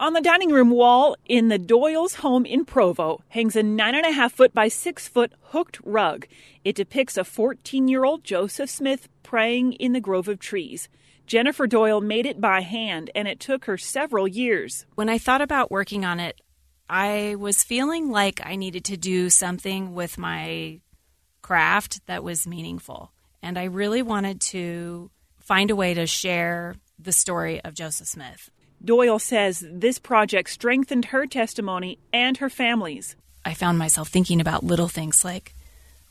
On the dining room wall in the Doyle's home in Provo hangs a nine and a half foot by six foot hooked rug. It depicts a 14 year old Joseph Smith praying in the grove of trees. Jennifer Doyle made it by hand, and it took her several years. When I thought about working on it, I was feeling like I needed to do something with my craft that was meaningful. And I really wanted to find a way to share the story of Joseph Smith. Doyle says this project strengthened her testimony and her family's. I found myself thinking about little things like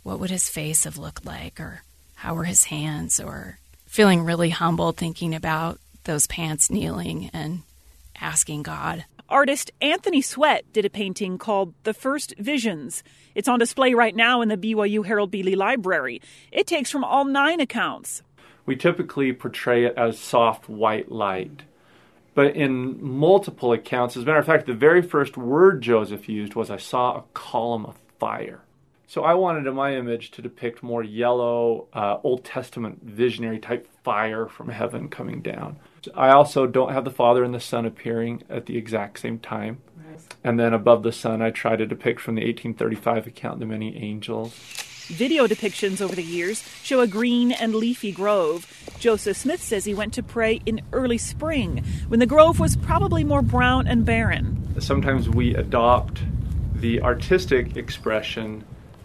what would his face have looked like, or how were his hands, or feeling really humbled thinking about those pants kneeling and asking God. Artist Anthony Sweat did a painting called The First Visions. It's on display right now in the BYU Harold B. Lee Library. It takes from all nine accounts. We typically portray it as soft white light. But in multiple accounts, as a matter of fact, the very first word Joseph used was, I saw a column of fire. So I wanted in my image to depict more yellow, uh, Old Testament visionary type fire from heaven coming down. I also don't have the Father and the Son appearing at the exact same time. And then above the Son, I try to depict from the 1835 account the many angels. Video depictions over the years show a green and leafy grove. Joseph Smith says he went to pray in early spring, when the grove was probably more brown and barren. Sometimes we adopt the artistic expression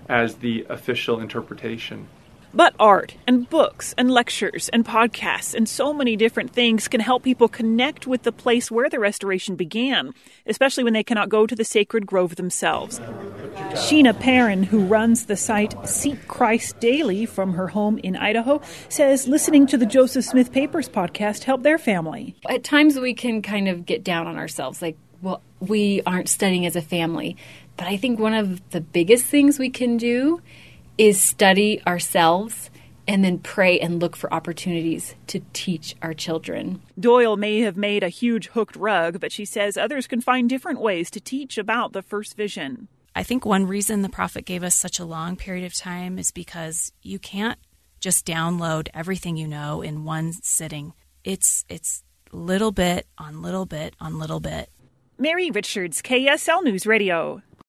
as the official interpretation. But art and books and lectures and podcasts and so many different things can help people connect with the place where the restoration began, especially when they cannot go to the sacred grove themselves. Sheena Perrin, who runs the site Seek Christ Daily from her home in Idaho, says listening to the Joseph Smith Papers podcast helped their family. At times we can kind of get down on ourselves, like, well, we aren't studying as a family. But I think one of the biggest things we can do is study ourselves and then pray and look for opportunities to teach our children. Doyle may have made a huge hooked rug, but she says others can find different ways to teach about the first vision. I think one reason the prophet gave us such a long period of time is because you can't just download everything you know in one sitting. It's it's little bit on little bit on little bit. Mary Richards, KSL News Radio.